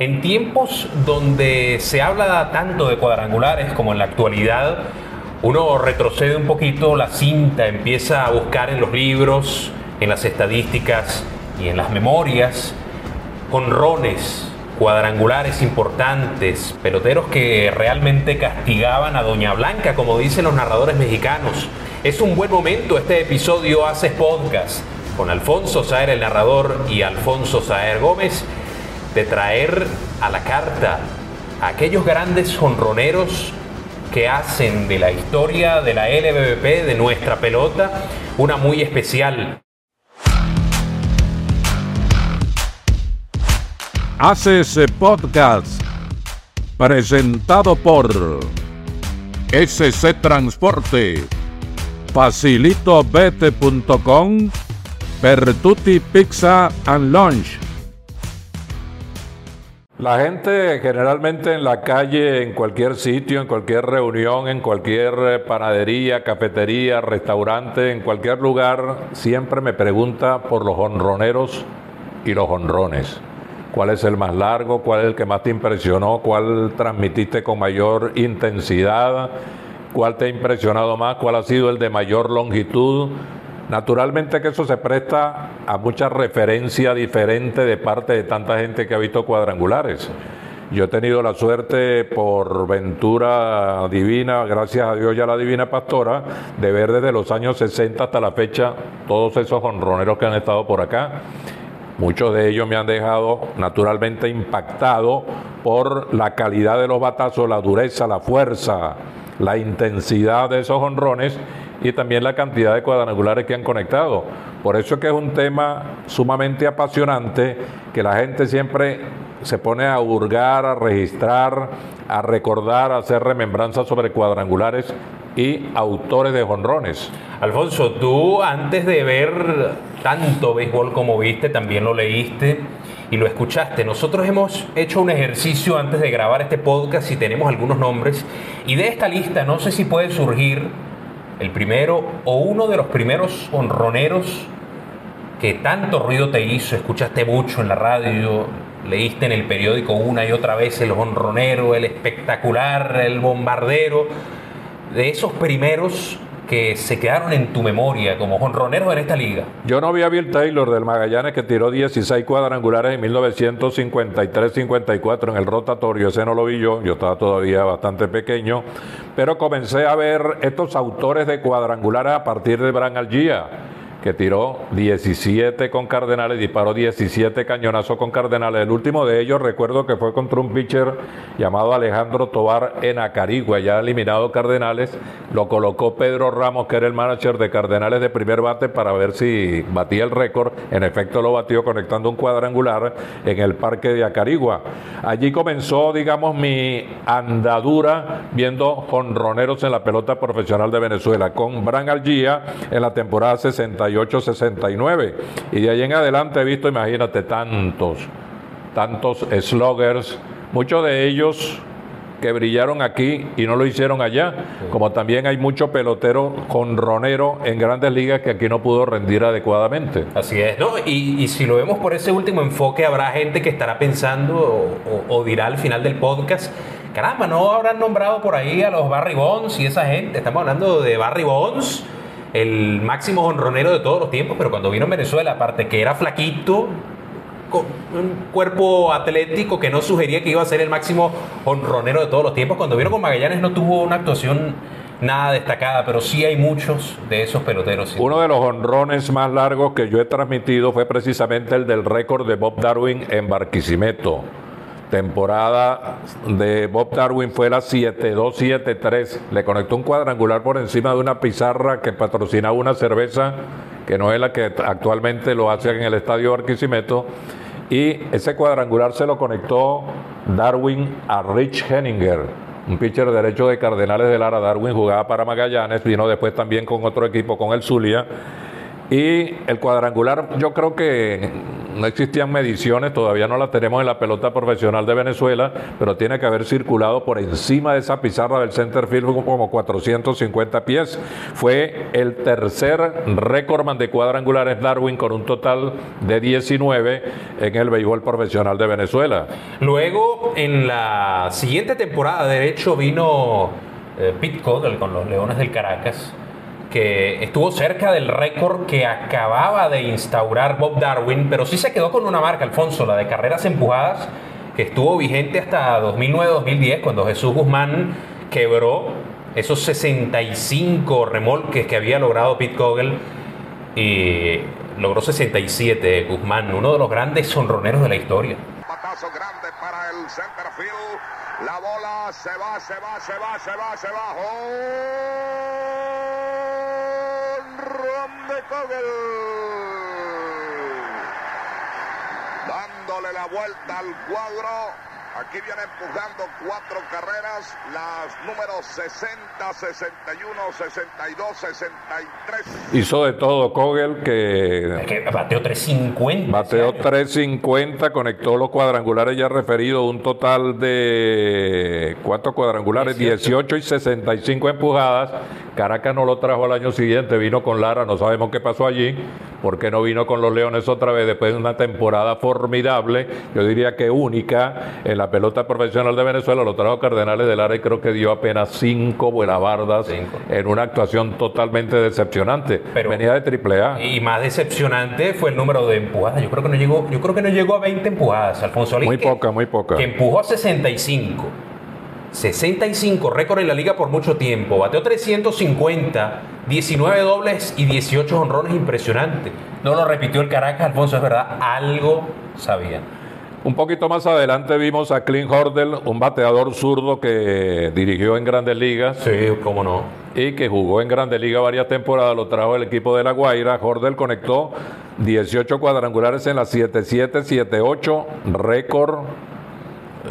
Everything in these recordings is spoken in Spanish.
En tiempos donde se habla tanto de cuadrangulares como en la actualidad, uno retrocede un poquito la cinta, empieza a buscar en los libros, en las estadísticas y en las memorias, honrones, cuadrangulares importantes, peloteros que realmente castigaban a Doña Blanca, como dicen los narradores mexicanos. Es un buen momento este episodio Haces Podcast con Alfonso Saer el narrador y Alfonso Saer Gómez de traer a la carta a aquellos grandes honroneros que hacen de la historia de la LBBP, de nuestra pelota, una muy especial. Haces Podcast presentado por SC Transporte, facilitobete.com, Pertuti Pizza and Lunch. La gente generalmente en la calle, en cualquier sitio, en cualquier reunión, en cualquier panadería, cafetería, restaurante, en cualquier lugar, siempre me pregunta por los honroneros y los honrones. Cuál es el más largo, cuál es el que más te impresionó, cuál transmitiste con mayor intensidad, cuál te ha impresionado más, cuál ha sido el de mayor longitud. Naturalmente que eso se presta a mucha referencia diferente de parte de tanta gente que ha visto cuadrangulares. Yo he tenido la suerte por ventura divina, gracias a Dios y a la divina pastora, de ver desde los años 60 hasta la fecha todos esos honroneros que han estado por acá Muchos de ellos me han dejado naturalmente impactado por la calidad de los batazos, la dureza, la fuerza, la intensidad de esos honrones y también la cantidad de cuadrangulares que han conectado. Por eso es que es un tema sumamente apasionante que la gente siempre se pone a hurgar, a registrar, a recordar, a hacer remembranzas sobre cuadrangulares y autores de jonrones. Alfonso, tú antes de ver tanto béisbol como viste, también lo leíste y lo escuchaste. Nosotros hemos hecho un ejercicio antes de grabar este podcast y tenemos algunos nombres. Y de esta lista no sé si puede surgir el primero o uno de los primeros honroneros que tanto ruido te hizo, escuchaste mucho en la radio, leíste en el periódico una y otra vez el honronero, el espectacular, el bombardero de esos primeros que se quedaron en tu memoria como jonroneros en esta liga? Yo no vi a Bill Taylor del Magallanes que tiró 16 cuadrangulares en 1953-54 en el rotatorio, ese no lo vi yo, yo estaba todavía bastante pequeño, pero comencé a ver estos autores de cuadrangulares a partir de Bran Algía que tiró 17 con Cardenales, disparó 17 cañonazos con Cardenales. El último de ellos recuerdo que fue contra un pitcher llamado Alejandro Tobar en Acarigua, ya eliminado Cardenales. Lo colocó Pedro Ramos, que era el manager de Cardenales de primer bate, para ver si batía el récord. En efecto lo batió conectando un cuadrangular en el parque de Acarigua. Allí comenzó, digamos, mi andadura viendo jonroneros en la pelota profesional de Venezuela, con Bran Algía en la temporada 60 68-69. Y de ahí en adelante he visto, imagínate, tantos, tantos sloggers, muchos de ellos que brillaron aquí y no lo hicieron allá, como también hay mucho pelotero con ronero en grandes ligas que aquí no pudo rendir adecuadamente. Así es, ¿no? Y, si lo vemos por ese último enfoque, habrá gente que estará pensando o, dirá al final del podcast, caramba, ¿no habrán nombrado por ahí a los Barry Bonds y esa gente? Estamos hablando de Barry Bonds el máximo honronero de todos los tiempos, pero cuando vino a Venezuela, aparte que era flaquito, con un cuerpo atlético que no sugería que iba a ser el máximo honronero de todos los tiempos, cuando vino con Magallanes no tuvo una actuación nada destacada, pero sí hay muchos de esos peloteros. Uno de los honrones más largos que yo he transmitido fue precisamente el del récord de Bob Darwin en Barquisimeto temporada de Bob Darwin fue la 7-2-7-3. Le conectó un cuadrangular por encima de una pizarra que patrocinaba una cerveza que no es la que actualmente lo hace en el estadio Barquisimeto. Y ese cuadrangular se lo conectó Darwin a Rich Henninger, un pitcher derecho de Cardenales de Lara. Darwin jugaba para Magallanes, vino después también con otro equipo, con el Zulia. Y el cuadrangular, yo creo que no existían mediciones, todavía no la tenemos en la pelota profesional de Venezuela, pero tiene que haber circulado por encima de esa pizarra del center field como 450 pies. Fue el tercer récordman de cuadrangulares Darwin con un total de 19 en el béisbol profesional de Venezuela. Luego, en la siguiente temporada, de hecho, vino eh, Coggle con los Leones del Caracas que estuvo cerca del récord que acababa de instaurar Bob Darwin, pero sí se quedó con una marca, Alfonso, la de carreras empujadas, que estuvo vigente hasta 2009-2010, cuando Jesús Guzmán quebró esos 65 remolques que había logrado Pete Coggle y logró 67 Guzmán, uno de los grandes sonroneros de la historia. Patazo grande para el center field. La bola se va, se va, se va, se va, se va. Ron de. Dándole la vuelta al cuadro. Aquí viene empujando cuatro carreras, las números 60, 61, 62, 63. Hizo de todo Kogel que... que bateó 350. Bateó 350, conectó los cuadrangulares ya referidos, un total de cuatro cuadrangulares, 18, 18 y 65 empujadas. Caracas no lo trajo al año siguiente, vino con Lara, no sabemos qué pasó allí, porque no vino con los Leones otra vez después de una temporada formidable, yo diría que única en la pelota profesional de Venezuela, lo trajo Cardenales de Lara y creo que dio apenas cinco buenabardas Cinco. en una actuación totalmente decepcionante. Pero- Venía de triple A. Y más decepcionante fue el número de empujadas. Yo creo que no llegó, yo creo que no llegó a 20 empujadas. Alfonso Solís, Muy que- poca, muy poca. Que empujó a 65. 65, récord en la liga por mucho tiempo. Bateó 350, 19 dobles y 18 honrones, impresionante. No lo repitió el Caracas, Alfonso, es verdad, algo sabían. Un poquito más adelante vimos a Clint Hordel, un bateador zurdo que dirigió en Grandes Ligas Sí, cómo no. y que jugó en Grandes Ligas varias temporadas, lo trajo el equipo de La Guaira. Hordel conectó 18 cuadrangulares en la 7-7, 7-8, récord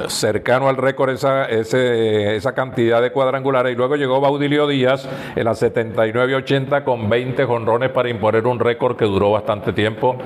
cercano al récord esa, ese- esa cantidad de cuadrangulares. Y luego llegó Baudilio Díaz en la 79-80 con 20 jonrones para imponer un récord que duró bastante tiempo.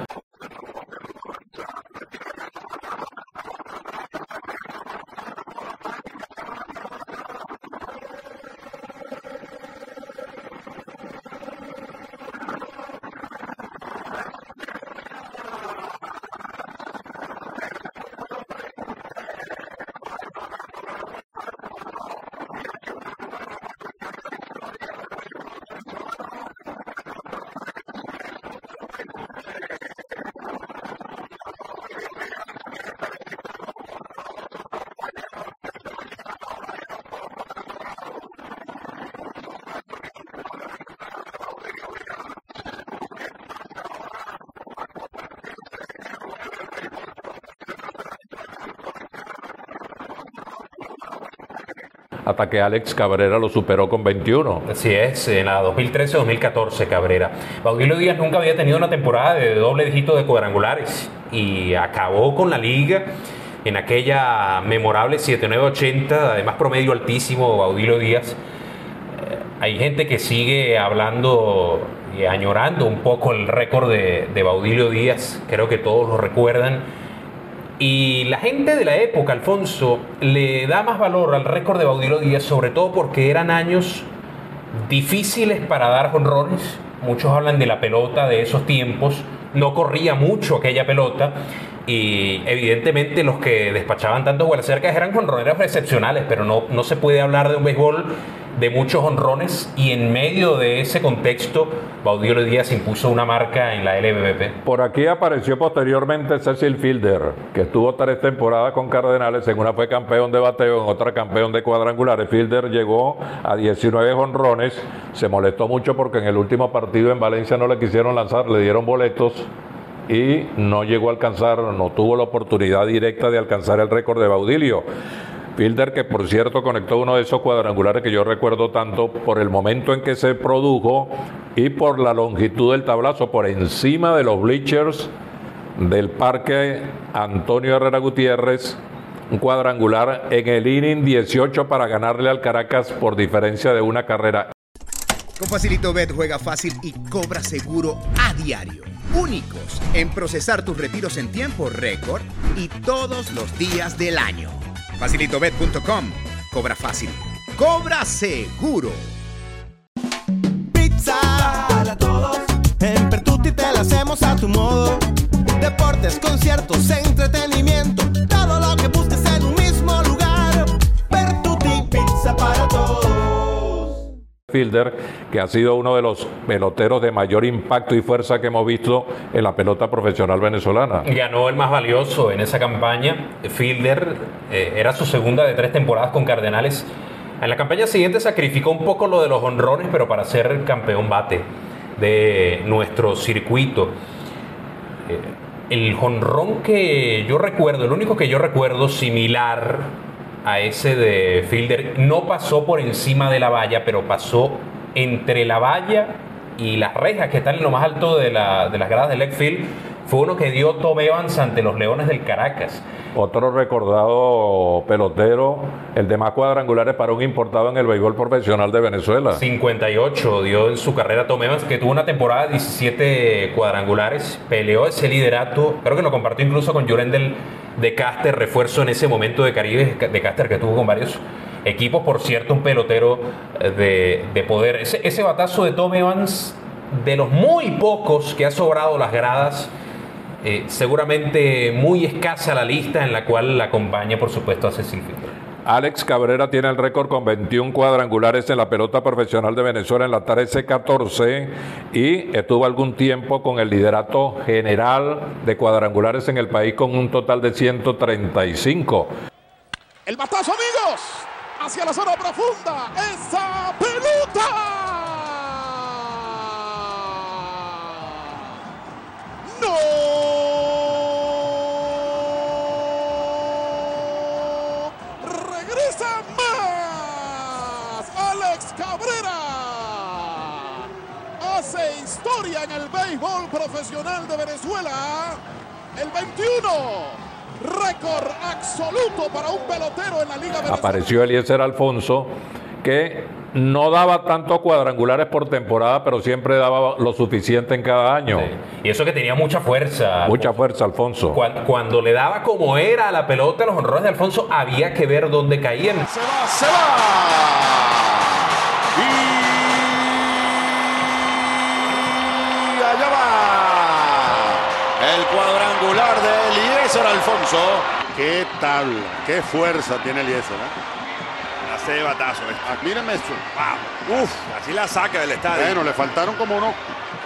Hasta que Alex Cabrera lo superó con 21. Así es, en la 2013-2014 Cabrera. Baudilio Díaz nunca había tenido una temporada de doble dígito de cuadrangulares y acabó con la liga en aquella memorable 7-9-80, además promedio altísimo Baudilio Díaz. Eh, hay gente que sigue hablando y añorando un poco el récord de, de Baudilio Díaz, creo que todos lo recuerdan. Y la gente de la época, Alfonso, le da más valor al récord de Baudilio Díaz, sobre todo porque eran años difíciles para dar jonrones. Muchos hablan de la pelota de esos tiempos. No corría mucho aquella pelota. Y evidentemente los que despachaban tantos cercas eran jonroneros excepcionales, pero no, no se puede hablar de un béisbol de muchos honrones. Y en medio de ese contexto, Baudilio Díaz impuso una marca en la LBBP. Por aquí apareció posteriormente Cecil Fielder, que estuvo tres temporadas con Cardenales. En una fue campeón de bateo, en otra campeón de cuadrangulares. Fielder llegó a 19 jonrones. Se molestó mucho porque en el último partido en Valencia no le quisieron lanzar, le dieron boletos y no llegó a alcanzar, no tuvo la oportunidad directa de alcanzar el récord de Baudilio. Fielder, que por cierto conectó uno de esos cuadrangulares que yo recuerdo tanto por el momento en que se produjo y por la longitud del tablazo, por encima de los bleachers del parque Antonio Herrera Gutiérrez, un cuadrangular en el inning 18 para ganarle al Caracas por diferencia de una carrera. Con Facilito Bet juega fácil y cobra seguro a diario. Únicos en procesar tus retiros en tiempo récord y todos los días del año. Facilitobet.com. Cobra fácil. Cobra seguro. Pizza para todos. En Pertuti te la hacemos a tu modo. Deportes, conciertos, entretenimiento. Todo lo Fielder, que ha sido uno de los peloteros de mayor impacto y fuerza que hemos visto en la pelota profesional venezolana. Ganó el más valioso en esa campaña. Fielder eh, era su segunda de tres temporadas con Cardenales. En la campaña siguiente sacrificó un poco lo de los honrones, pero para ser campeón bate de nuestro circuito. Eh, el honrón que yo recuerdo, el único que yo recuerdo similar a ese de Fielder, no pasó por encima de la valla, pero pasó entre la valla y las rejas que están en lo más alto de, la- de las gradas del left field. Fue uno que dio Tom Evans ante los Leones del Caracas. Otro recordado pelotero, el de más cuadrangulares para un importado en el béisbol profesional de Venezuela. 58 dio en su carrera Tom Evans, que tuvo una temporada de 17 cuadrangulares, peleó ese liderato, creo que lo compartió incluso con Jurendel de Caster, refuerzo en ese momento de Caribe de Caster que tuvo con varios equipos, por cierto, un pelotero eh, de, de poder. Ese, ese batazo de Tom Evans, de los muy pocos que ha sobrado las gradas, eh, seguramente muy escasa la lista en la cual la acompaña, por supuesto, a Cecil. Alex Cabrera tiene el récord con 21 cuadrangulares en la pelota profesional de Venezuela en la 13-14 y estuvo algún tiempo con el liderato general de cuadrangulares en el país con un total de 135. El batazo, amigos. Hacia la zona profunda. Esa pelota. No. Regresa más. Alex Cabrera. Hace historia en el béisbol profesional de Venezuela. El 21. Récord absoluto para un pelotero en la Liga Venezolana. Apareció Eliezer Alfonso que no daba tantos cuadrangulares por temporada, pero siempre daba lo suficiente en cada año. Y eso que tenía mucha fuerza. Mucha fuerza, Alfonso. Cuando, cuando le daba como era a la pelota los honrores de Alfonso, había que ver dónde caían. Se va, se va. Y allá va. El cuadrangular de Eliezer Alfonso. Qué tabla, qué fuerza tiene Eliezer. ¿eh? Hace de batazo. Ah, Mírenme esto. Wow. Uf, así la saca del estadio. Bueno, le faltaron como unos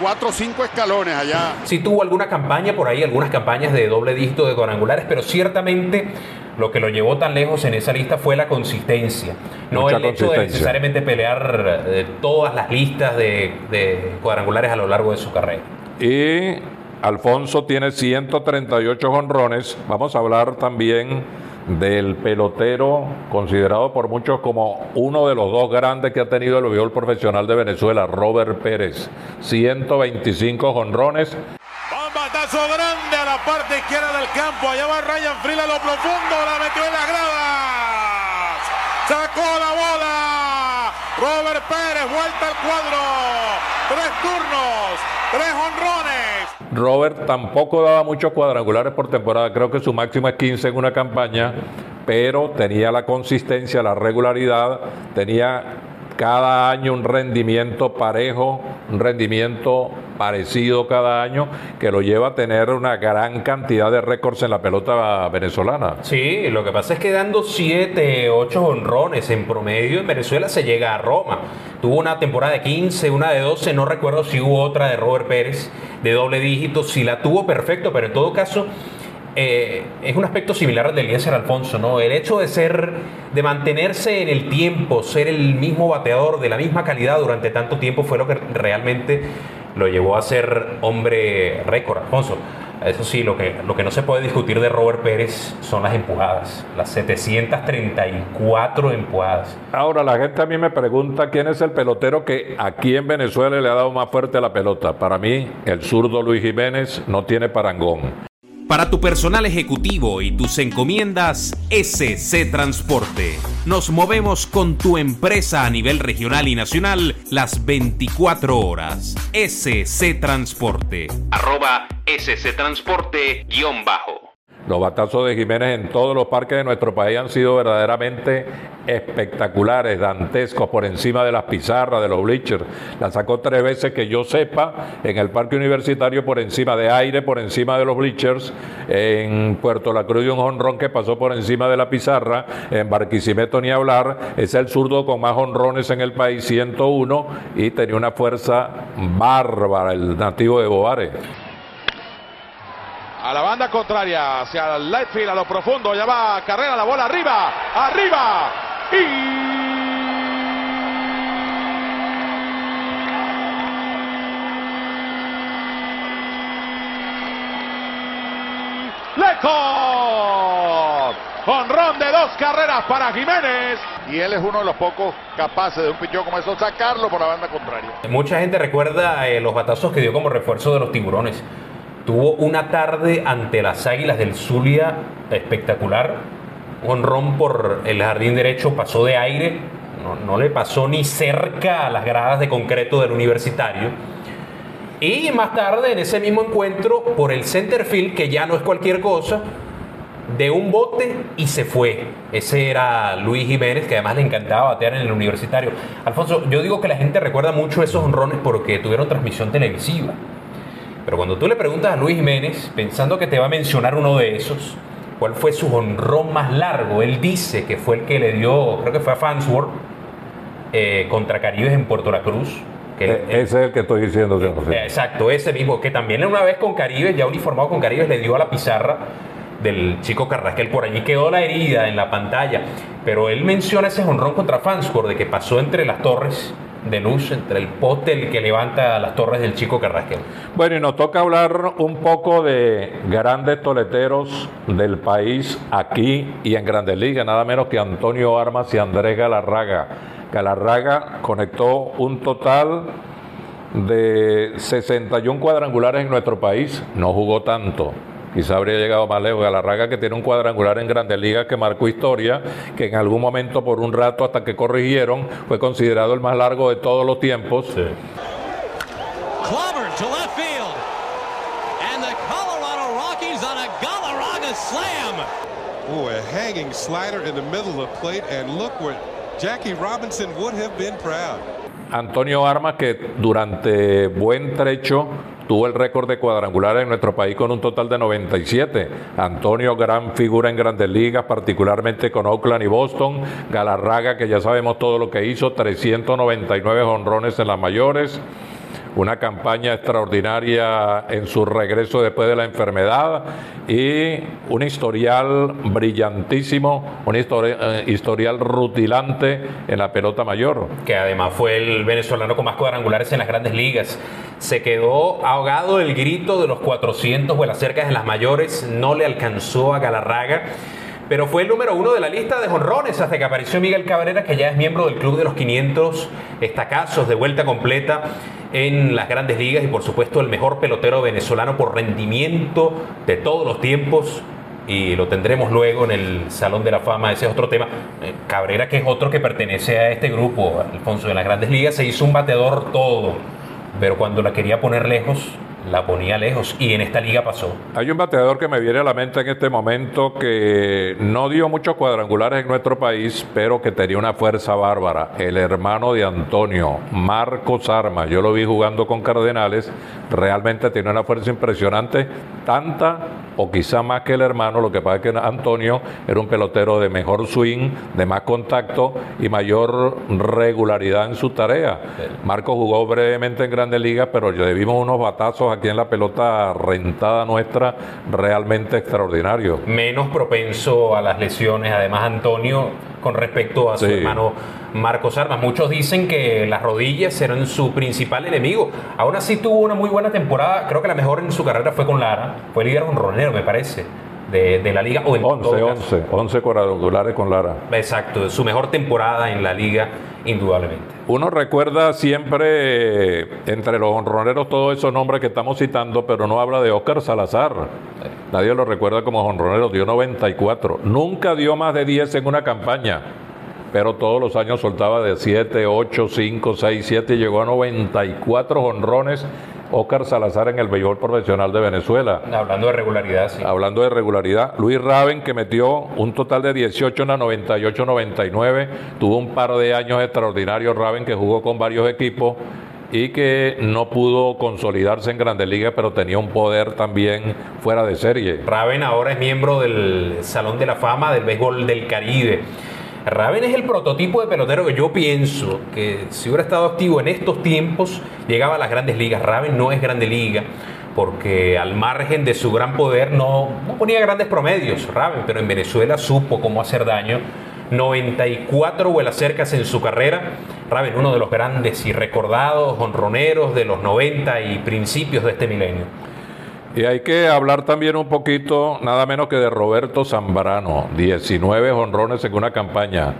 cuatro o cinco escalones allá. Sí tuvo alguna campaña por ahí, algunas campañas de doble dígito de cuadrangulares, pero ciertamente lo que lo llevó tan lejos en esa lista fue la consistencia. No Mucha el hecho de necesariamente pelear eh, todas las listas de, de cuadrangulares a lo largo de su carrera. Y Alfonso tiene 138 jonrones. Vamos a hablar también del pelotero considerado por muchos como uno de los dos grandes que ha tenido el béisbol profesional de Venezuela, Robert Pérez. 125 jonrones. Va un batazo grande a la parte izquierda del campo. Allá va Ryan Frila a lo profundo. La metió en las gradas. Sacó la bola. Robert Pérez, vuelta al cuadro. Tres turnos, tres honrones. Robert tampoco daba muchos cuadrangulares por temporada, creo que su máximo es 15 en una campaña, pero tenía la consistencia, la regularidad, tenía cada año un rendimiento parejo, un rendimiento parecido cada año, que lo lleva a tener una gran cantidad de récords en la pelota venezolana. Sí, lo que pasa es que dando 7, 8 honrones en promedio en Venezuela se llega a Roma. Tuvo una temporada de 15, una de 12, no recuerdo si hubo otra de Robert Pérez de doble dígito, si la tuvo perfecto, pero en todo caso eh, es un aspecto similar al de Eliezer Alfonso, ¿no? El hecho de ser, de mantenerse en el tiempo, ser el mismo bateador de la misma calidad durante tanto tiempo fue lo que realmente lo llevó a ser hombre récord, Alfonso. Eso sí, lo que, lo que no se puede discutir de Robert Pérez son las empujadas, las 734 empujadas. Ahora la gente a mí me pregunta quién es el pelotero que aquí en Venezuela le ha dado más fuerte la pelota. Para mí, el zurdo Luis Jiménez no tiene parangón. Para tu personal ejecutivo y tus encomiendas, SC Transporte. Nos movemos con tu empresa a nivel regional y nacional las 24 horas. SC Transporte. Arroba SC Transporte guion bajo. Los batazos de Jiménez en todos los parques de nuestro país han sido verdaderamente espectaculares, dantescos, por encima de las pizarras, de los bleachers. La sacó tres veces que yo sepa en el parque universitario, por encima de aire, por encima de los bleachers. En Puerto La Cruz, un honrón que pasó por encima de la pizarra. En Barquisimeto, ni hablar. Es el zurdo con más honrones en el país, 101, y tenía una fuerza bárbara, el nativo de Boares a la banda contraria, hacia el left field, a lo profundo, ya va carrera, la bola arriba, arriba, y... ¡Lejos! Honrón de dos carreras para Jiménez. Y él es uno de los pocos capaces de un pichón como eso sacarlo por la banda contraria. Mucha gente recuerda eh, los batazos que dio como refuerzo de los tiburones. Tuvo una tarde ante las Águilas del Zulia espectacular. Honrón por el jardín derecho pasó de aire, no, le pasó ni cerca a las gradas de concreto del universitario. Y más tarde, en ese mismo encuentro, por el center field, que ya no es cualquier cosa, de un bote y se fue. Ese era Luis Jiménez, que además le encantaba batear en el universitario. Alfonso, yo digo que la gente recuerda mucho esos honrones porque tuvieron transmisión televisiva. Pero cuando tú le preguntas a Luis Jiménez, pensando que te va a mencionar uno de esos, ¿cuál fue su honrón más largo? Él dice que fue el que le dio, creo que fue a Fansworth, eh, contra Caribes en Puerto La Cruz. Que, e-, ese es el que estoy diciendo. Que no Exacto, ese mismo, que también una vez con Caribes, ya uniformado con Caribes, le dio a la pizarra del chico Carrasquel. Por allí quedó la herida en la pantalla. Pero él menciona ese honrón contra Fansworth, de que pasó entre las torres de luz entre el pote que levanta las torres del Chico Carrasquel. Bueno, y nos toca hablar un poco de grandes toleteros del país aquí y en Grandes Ligas, nada menos que Antonio Armas y Andrés Galarraga. Galarraga conectó un total de 61 cuadrangulares en nuestro país, no jugó tanto quizá habría llegado más lejos. Galarraga que tiene un cuadrangular en Grandes Ligas que marcó historia, que en algún momento por un rato hasta que corrigieron fue considerado el más largo de todos los tiempos. Sí. Clobbered to left field. And the Colorado Rockies on a Galarraga slam. Ooh, a hanging slider in the middle of the plate and look where Jackie Robinson would have been proud. Antonio Armas que durante buen trecho tuvo el récord de cuadrangular en nuestro país con un total de 97. Antonio, gran figura en grandes ligas, particularmente con Oakland y Boston. Galarraga, que ya sabemos todo lo que hizo, 399 honrones en las mayores una campaña extraordinaria en su regreso después de la enfermedad y un historial brillantísimo, un eh, historial rutilante en la pelota mayor. Que además fue el venezolano con más cuadrangulares en las grandes ligas. Se quedó ahogado el grito de los 400 vuelas cercas en las mayores, no le alcanzó a Galarraga pero fue el número uno de la lista de jonrones hasta que apareció Miguel Cabrera, que ya es miembro del Club de los 500 estacazos de vuelta completa en las grandes ligas y por supuesto el mejor pelotero venezolano por rendimiento de todos los tiempos. Y lo tendremos luego en el Salón de la Fama, ese es otro tema. Eh, Cabrera, que es otro que pertenece a este grupo, Alfonso, de las grandes ligas, se hizo un bateador todo, pero cuando la quería poner lejos, la ponía lejos y en esta liga pasó. Hay un bateador que me viene a la mente en este momento que no dio muchos cuadrangulares en nuestro país, pero que tenía una fuerza bárbara. El hermano de Antonio, Marcos Armas. Yo lo vi jugando con Cardenales. Realmente tiene una fuerza impresionante, tanta o quizá más que el hermano. Lo que pasa es que Antonio era un pelotero de mejor swing, de más contacto y mayor regularidad en su tarea. Marcos jugó brevemente en Grandes Ligas, pero le vimos unos batazos aquí en la pelota rentada nuestra realmente extraordinario. Menos propenso a las lesiones, además Antonio, con respecto a su hermano Marcos Armas. Muchos dicen que las rodillas eran su principal enemigo. Aún así tuvo una muy buena temporada, creo que la mejor en su carrera fue con Lara, fue líder con Ronero, me parece. de, de la liga. O en 11, todo caso, 11, 11 cuadrangulares con Lara. Exacto, su mejor temporada en la liga, indudablemente. Uno recuerda siempre eh, entre los honroneros todos esos nombres que estamos citando, pero no habla de Oscar Salazar. Nadie lo recuerda como honronero, dio 94. Nunca dio más de 10 en una campaña, pero todos los años soltaba de 7, 8, 5, 6, 7 y llegó a 94 honrones. Oscar Salazar en el béisbol profesional de Venezuela. Hablando de regularidad, sí. Hablando de regularidad, Luis Raven, que metió un total de 18 en la 98-99, tuvo un par de años extraordinarios. Raven, que jugó con varios equipos y que no pudo consolidarse en Grandes Ligas, pero tenía un poder también fuera de serie. Raven ahora es miembro del Salón de la Fama del Béisbol del Caribe. Raven es el prototipo de pelotero que yo pienso que si hubiera estado activo en estos tiempos, llegaba a las grandes ligas. Raven no es grande liga porque al margen de su gran poder no, no ponía grandes promedios, Raven, pero en Venezuela supo cómo hacer daño. 94 vuelas cercas en su carrera. Raven, uno de los grandes y recordados honroneros de los 90 y principios de este milenio. Y hay que hablar también un poquito, nada menos que de Roberto Zambrano, 19 honrones en una campaña.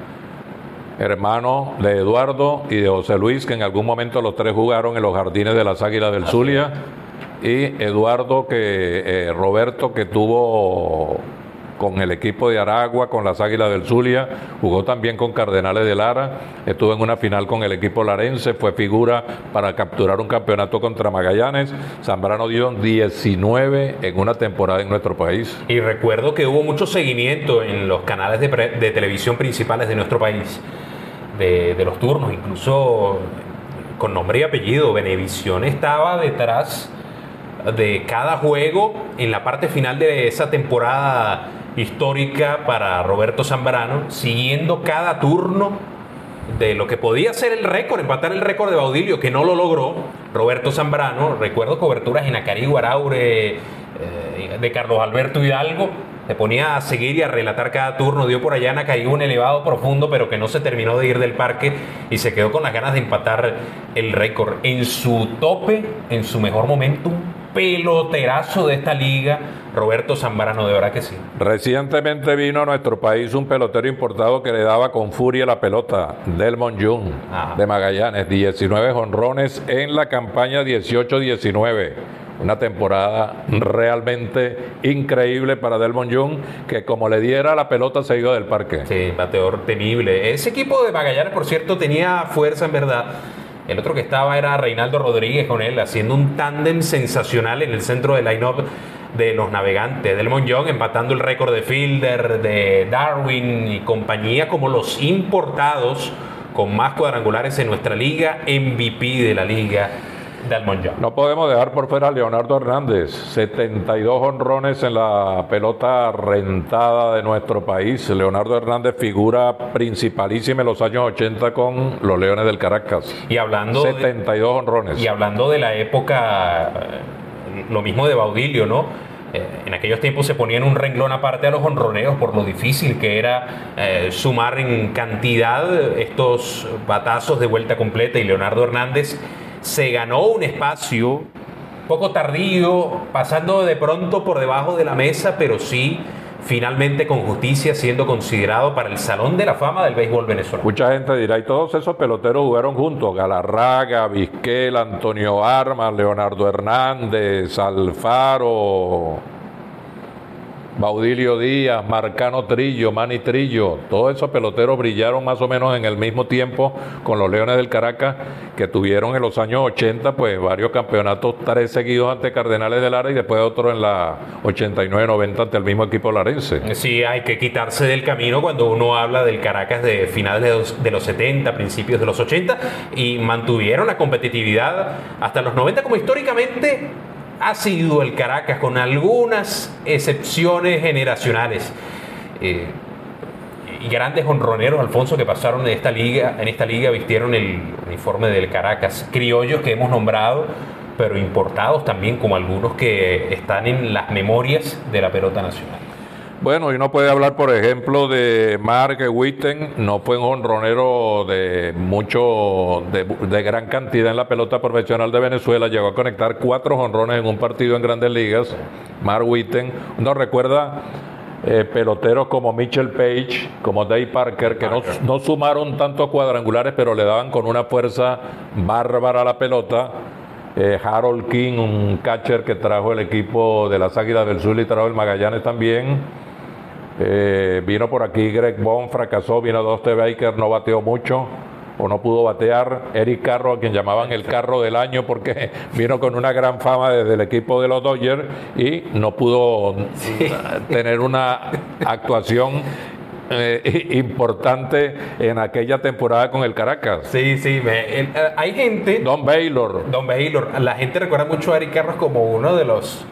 Hermano de Eduardo y de José Luis, que en algún momento los tres jugaron en los jardines de las Águilas del Zulia. Y Eduardo, que eh, Roberto, que tuvo con el equipo de Aragua, con las Águilas del Zulia, jugó también con Cardenales de Lara, estuvo en una final con el equipo larense, fue figura para capturar un campeonato contra Magallanes. Zambrano dio 19 en una temporada en nuestro país. Y recuerdo que hubo mucho seguimiento en los canales de, televisión principales de nuestro país, de, de los turnos, incluso con nombre y apellido. Venevisión estaba detrás de cada juego en la parte final de esa temporada histórica para Roberto Zambrano, siguiendo cada turno de lo que podía ser el récord, empatar el récord de Baudilio, que no lo logró Roberto Zambrano. Recuerdo coberturas en Acarigua, Araure, eh, de Carlos Alberto Hidalgo. Se ponía a seguir y a relatar cada turno. Dio por allá en un elevado profundo, pero que no se terminó de ir del parque y se quedó con las ganas de empatar el récord. En su tope, en su mejor momento, peloterazo de esta liga, Roberto Zambrano, de verdad que sí. Recientemente vino a nuestro país un pelotero importado que le daba con furia la pelota, Delmon Jung, Ajá. de Magallanes, 19 honrones en la campaña 18-19. Una temporada realmente increíble para Delmon Jung, que como le diera la pelota se iba del parque. Sí, bateador temible. Ese equipo de Magallanes, por cierto, tenía fuerza en verdad. El otro que estaba era Reinaldo Rodríguez con él, haciendo un tándem sensacional en el centro del line-up de los navegantes. Delmon Young empatando el récord de Fielder, de Darwin y compañía como los importados con más cuadrangulares en nuestra liga, MVP de la liga, No podemos dejar por fuera a Leonardo Hernández, 72 honrones en la pelota rentada de nuestro país. Leonardo Hernández figura principalísima en los años 80 con los Leones del Caracas. Y hablando de- 72 honrones. Y hablando de la época, eh, lo mismo de Baudilio, ¿no? Eh, En aquellos tiempos se ponían un renglón aparte a los honroneos por lo difícil que era eh, sumar en cantidad estos batazos de vuelta completa y Leonardo Hernández se ganó un espacio poco tardío, pasando de pronto por debajo de la mesa, pero sí finalmente con justicia siendo considerado para el Salón de la Fama del béisbol venezolano. Mucha gente dirá, y todos esos peloteros jugaron juntos, Galarraga, Vizquel, Antonio Armas, Leonardo Hernández, Alfaro, Baudilio Díaz, Marcano Trillo, Manny Trillo, todos esos peloteros brillaron más o menos en el mismo tiempo con los Leones del Caracas, que tuvieron en los años 80 pues varios campeonatos, tres seguidos ante Cardenales de Lara y después otro en la 89-90 ante el mismo equipo larense. Sí, hay que quitarse del camino cuando uno habla del Caracas de finales de los, de los 70, principios de los 80, y mantuvieron la competitividad hasta los 90, como históricamente ha sido el Caracas, con algunas excepciones generacionales. Eh, y grandes honroneros, Alfonso, que pasaron en esta liga, en esta liga vistieron el uniforme del Caracas. Criollos que hemos nombrado, pero importados también, como algunos que están en las memorias de la pelota nacional. Bueno, y no puede hablar, por ejemplo, de Mark Witten, no fue un honronero de mucho, de, de, gran cantidad en la pelota profesional de Venezuela, llegó a conectar cuatro honrones en un partido en Grandes Ligas. Mark Witten, uno recuerda eh, peloteros como Mitchell Page, como Dave Parker, que no, no sumaron tantos cuadrangulares, pero le daban con una fuerza bárbara a la pelota. Eh, Harold King, un catcher que trajo el equipo de las Águilas del Sur y trajo el Magallanes también. Eh, vino por aquí Greg Bond, fracasó, vino Doste Baker, no bateó mucho o no pudo batear. Eric Carro, a quien llamaban el carro del año porque vino con una gran fama desde el equipo de los Dodgers y no pudo sí. tener una actuación eh, importante en aquella temporada con el Caracas. Sí, sí, me, el, eh, hay gente. Don Baylor. Don Baylor. La gente recuerda mucho a Eric Carros como uno de los.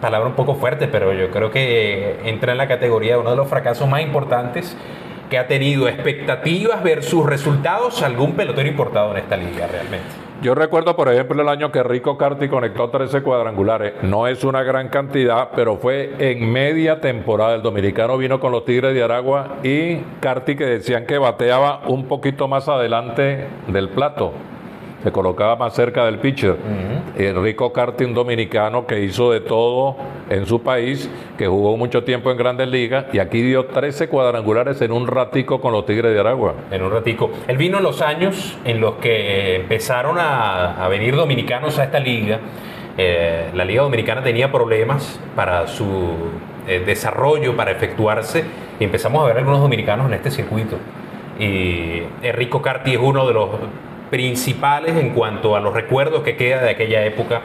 Palabra un poco fuerte, pero yo creo que entra en la categoría de uno de los fracasos más importantes que ha tenido expectativas versus resultados algún pelotero importado en esta liga realmente. Yo recuerdo, por ejemplo, el año que Rico Carti conectó 13 cuadrangulares. No es una gran cantidad, pero fue en media temporada. El dominicano vino con los Tigres de Aragua y Carti que decían que bateaba un poquito más adelante del plato se colocaba más cerca del pitcher. Uh -huh. Rico Carti, un dominicano que hizo de todo en su país, que jugó mucho tiempo en grandes ligas y aquí dio 13 cuadrangulares en un ratico con los Tigres de Aragua. En un ratico. Él vino en los años en los que empezaron a, a venir dominicanos a esta liga. Eh, la Liga Dominicana tenía problemas para su eh, desarrollo, para efectuarse, y empezamos a ver algunos dominicanos en este circuito. Y Rico Carti es uno de los principales en cuanto a los recuerdos que queda de aquella época.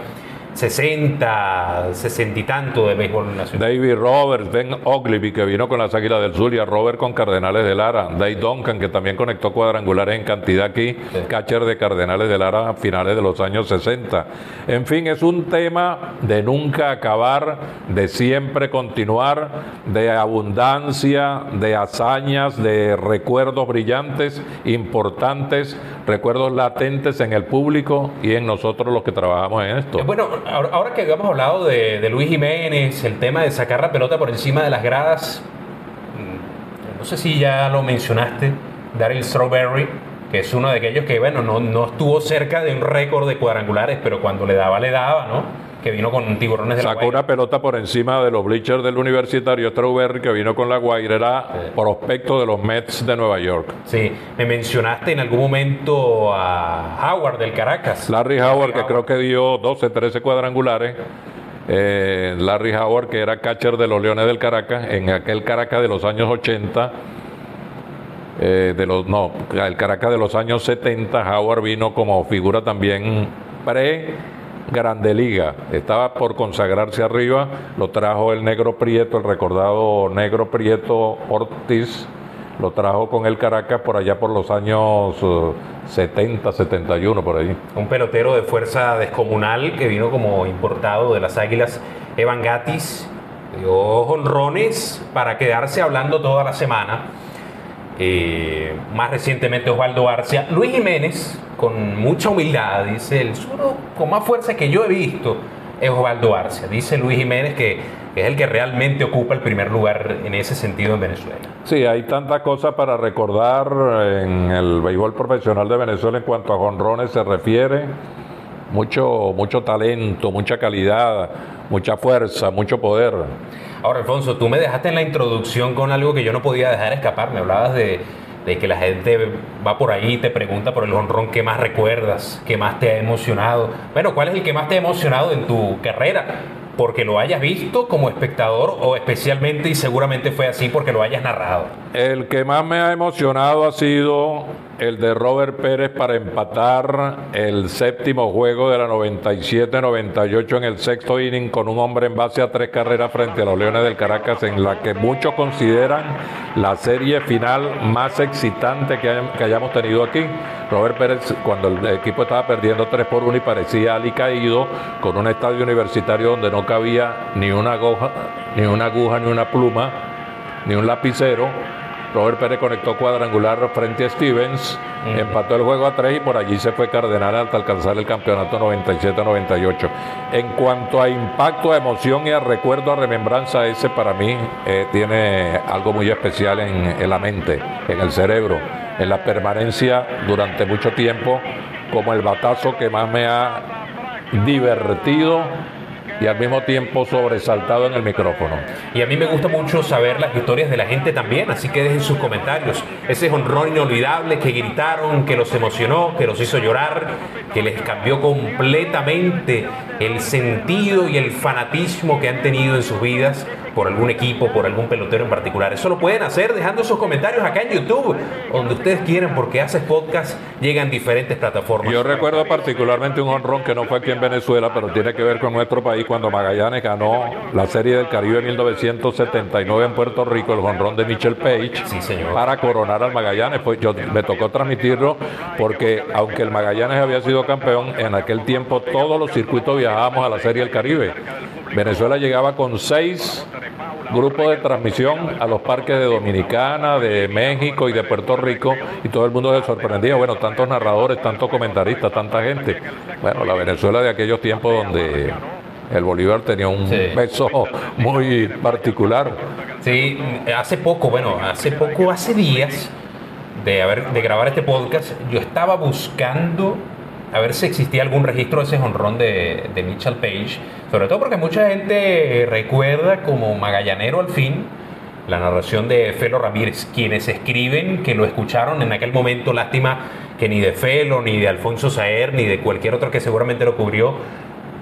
60, 60 y tanto de béisbol nacional. David Roberts, Ben Oglivie, que vino con las Águilas del Zulia, Robert con Cardenales de Lara, Dave Duncan, que también conectó cuadrangulares en cantidad aquí, sí. catcher de Cardenales de Lara a finales de los años 60. En fin, es un tema de nunca acabar, de siempre continuar, de abundancia, de hazañas, de recuerdos brillantes, importantes, recuerdos latentes en el público y en nosotros los que trabajamos en esto. Bueno, ahora que habíamos hablado de, de, Luis Jiménez, el tema de sacar la pelota por encima de las gradas, no sé si ya lo mencionaste, Daryl Strawberry, que es uno de aquellos que, bueno, no, no estuvo cerca de un récord de cuadrangulares, pero cuando le daba, le daba, ¿no? Que vino con tiburones de Sacó la Guaira. una pelota por encima de los bleachers del universitario Strawberry que vino con la Guaira, era sí. prospecto de los Mets de Nueva York. Sí, me mencionaste en algún momento a Howard del Caracas. Larry Howard, que creo que dio 12, 13 cuadrangulares. Eh, Larry Howard, que era catcher de los Leones del Caracas, en aquel Caracas de los años 80. Eh, de los, no, el Caracas de los años 70, Howard vino como figura también pre Grande Liga. Estaba por consagrarse arriba, lo trajo el Negro Prieto, el recordado Negro Prieto Ortiz, lo trajo con el Caracas por allá por los años uh, 70, 71, por ahí. Un pelotero de fuerza descomunal que vino como importado de las Águilas, Evan Gatis, dio honrones para quedarse hablando toda la semana. Eh, más recientemente Osvaldo Arcia. Luis Jiménez, con mucha humildad, dice, el solo con más fuerza que yo he visto es Osvaldo Arcia. Dice Luis Jiménez que, es el que realmente ocupa el primer lugar en ese sentido en Venezuela. Sí, hay tantas cosas para recordar en el béisbol profesional de Venezuela en cuanto a jonrones se refiere. Mucho, mucho talento, mucha calidad, mucha fuerza, mucho poder. Ahora, Alfonso, tú me dejaste en la introducción con algo que yo no podía dejar escapar. Me hablabas de, que la gente va por ahí y te pregunta por el honrón que más recuerdas, que más te ha emocionado. Bueno, ¿cuál es el que más te ha emocionado en tu carrera? Porque lo hayas visto como espectador o especialmente y seguramente fue así porque lo hayas narrado. El que más me ha emocionado ha sido el de Robert Pérez para empatar el séptimo juego de la 97-98 en el sexto inning con un hombre en base a tres carreras frente a los Leones del Caracas en la que muchos consideran la serie final más excitante que, hay, que hayamos tenido aquí. Robert Pérez cuando el equipo estaba perdiendo 3 por 1 y parecía alicaído con un estadio universitario donde no cabía ni una aguja, ni una aguja, ni una pluma, ni un lapicero Robert Pérez conectó cuadrangular frente a Stevens, empató el juego a tres y por allí se fue Cardenal hasta alcanzar el campeonato 97-98. En cuanto a impacto, a emoción y a recuerdo, a remembranza, ese para mí eh, tiene algo muy especial en, en la mente, en el cerebro, en la permanencia durante mucho tiempo, como el batazo que más me ha divertido y al mismo tiempo sobresaltado en el micrófono. Y a mí me gusta mucho saber las historias de la gente también, así que dejen sus comentarios. Ese honrón inolvidable que gritaron, que los emocionó, que los hizo llorar, que les cambió completamente el sentido y el fanatismo que han tenido en sus vidas por algún equipo, por algún pelotero en particular. Eso lo pueden hacer dejando sus comentarios acá en YouTube, donde ustedes quieran, porque haces podcast, llegan diferentes plataformas. Yo recuerdo particularmente un honrón que no fue aquí en Venezuela, pero tiene que ver con nuestro país, cuando Magallanes ganó la Serie del Caribe en 1979 en Puerto Rico, el honrón de Mitchell Page, Sí, señor. para coronar al Magallanes. Pues yo me tocó transmitirlo porque aunque el Magallanes había sido campeón, en aquel tiempo todos los circuitos viajábamos a la Serie del Caribe. Venezuela llegaba con seis grupos de transmisión a los parques de Dominicana, de México y de Puerto Rico y todo el mundo se sorprendía. Bueno, tantos narradores, tantos comentaristas, tanta gente. Bueno, la Venezuela de aquellos tiempos donde el Bolívar tenía un Sí. peso muy particular. Sí, hace poco, bueno, hace poco, hace días de, haber, de grabar este podcast, yo estaba buscando a ver si existía algún registro de ese honrón de, Mitchell Page, sobre todo porque mucha gente recuerda como magallanero al fin la narración de Felo Ramírez, quienes escriben que lo escucharon en aquel momento, lástima que ni de Felo, ni de Alfonso Saer, ni de cualquier otro que seguramente lo cubrió,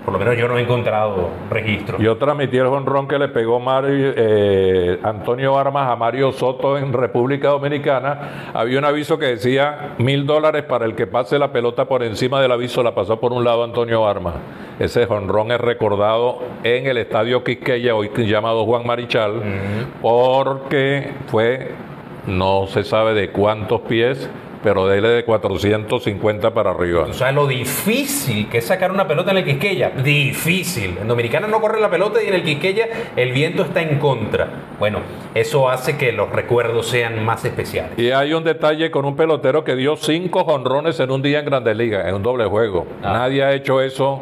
por lo menos yo no he encontrado registro. Yo transmití el honrón que le pegó Mario, eh, Antonio Armas a Mario Soto en República Dominicana. Había un aviso que decía mil dólares para el que pase la pelota por encima del aviso. La pasó por un lado Antonio Armas. Ese honrón es recordado en el estadio Quisqueya, hoy llamado Juan Marichal, porque fue, no se sabe de cuántos pies, pero de él de 450 para arriba. O sea, lo difícil que es sacar una pelota en el Quisqueya. Difícil. En Dominicana no corre la pelota y en el Quisqueya el viento está en contra. Bueno, eso hace que los recuerdos sean más especiales. Y hay un detalle con un pelotero que dio cinco jonrones en un día en Grandes Ligas, en un doble juego. Ah. Nadie ha hecho eso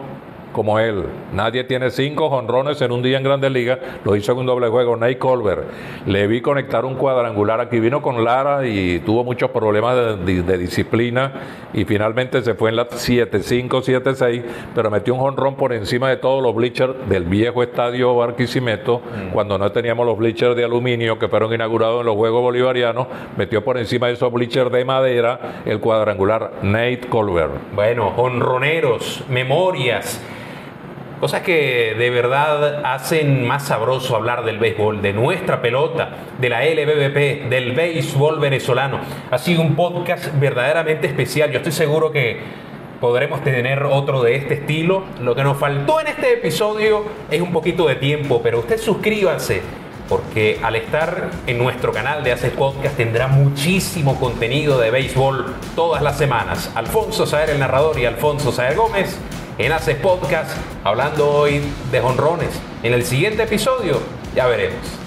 como él. Nadie tiene cinco jonrones en un día en Grandes Ligas. Lo hizo en un doble juego. Nate Colbert. Le vi conectar un cuadrangular. Aquí vino con Lara y tuvo muchos problemas de, de- de disciplina. Y finalmente se fue en la 7-5, 7-6. Pero metió un jonrón por encima de todos los bleachers del viejo estadio Barquisimeto. Cuando no teníamos los bleachers de aluminio que fueron inaugurados en los Juegos Bolivarianos. Metió por encima de esos bleachers de madera el cuadrangular Nate Colbert. Bueno, honroneros, memorias. Cosas que de verdad hacen más sabroso hablar del béisbol, de nuestra pelota, de la LBBP, del béisbol venezolano. Ha sido un podcast verdaderamente especial. Yo estoy seguro que podremos tener otro de este estilo. Lo que nos faltó en este episodio es un poquito de tiempo, pero usted suscríbase porque al estar en nuestro canal de Haces Podcast tendrá muchísimo contenido de béisbol todas las semanas. Alfonso Saer el narrador y Alfonso Saer Gómez en Haces Podcast hablando hoy de jonrones. En el siguiente episodio ya veremos.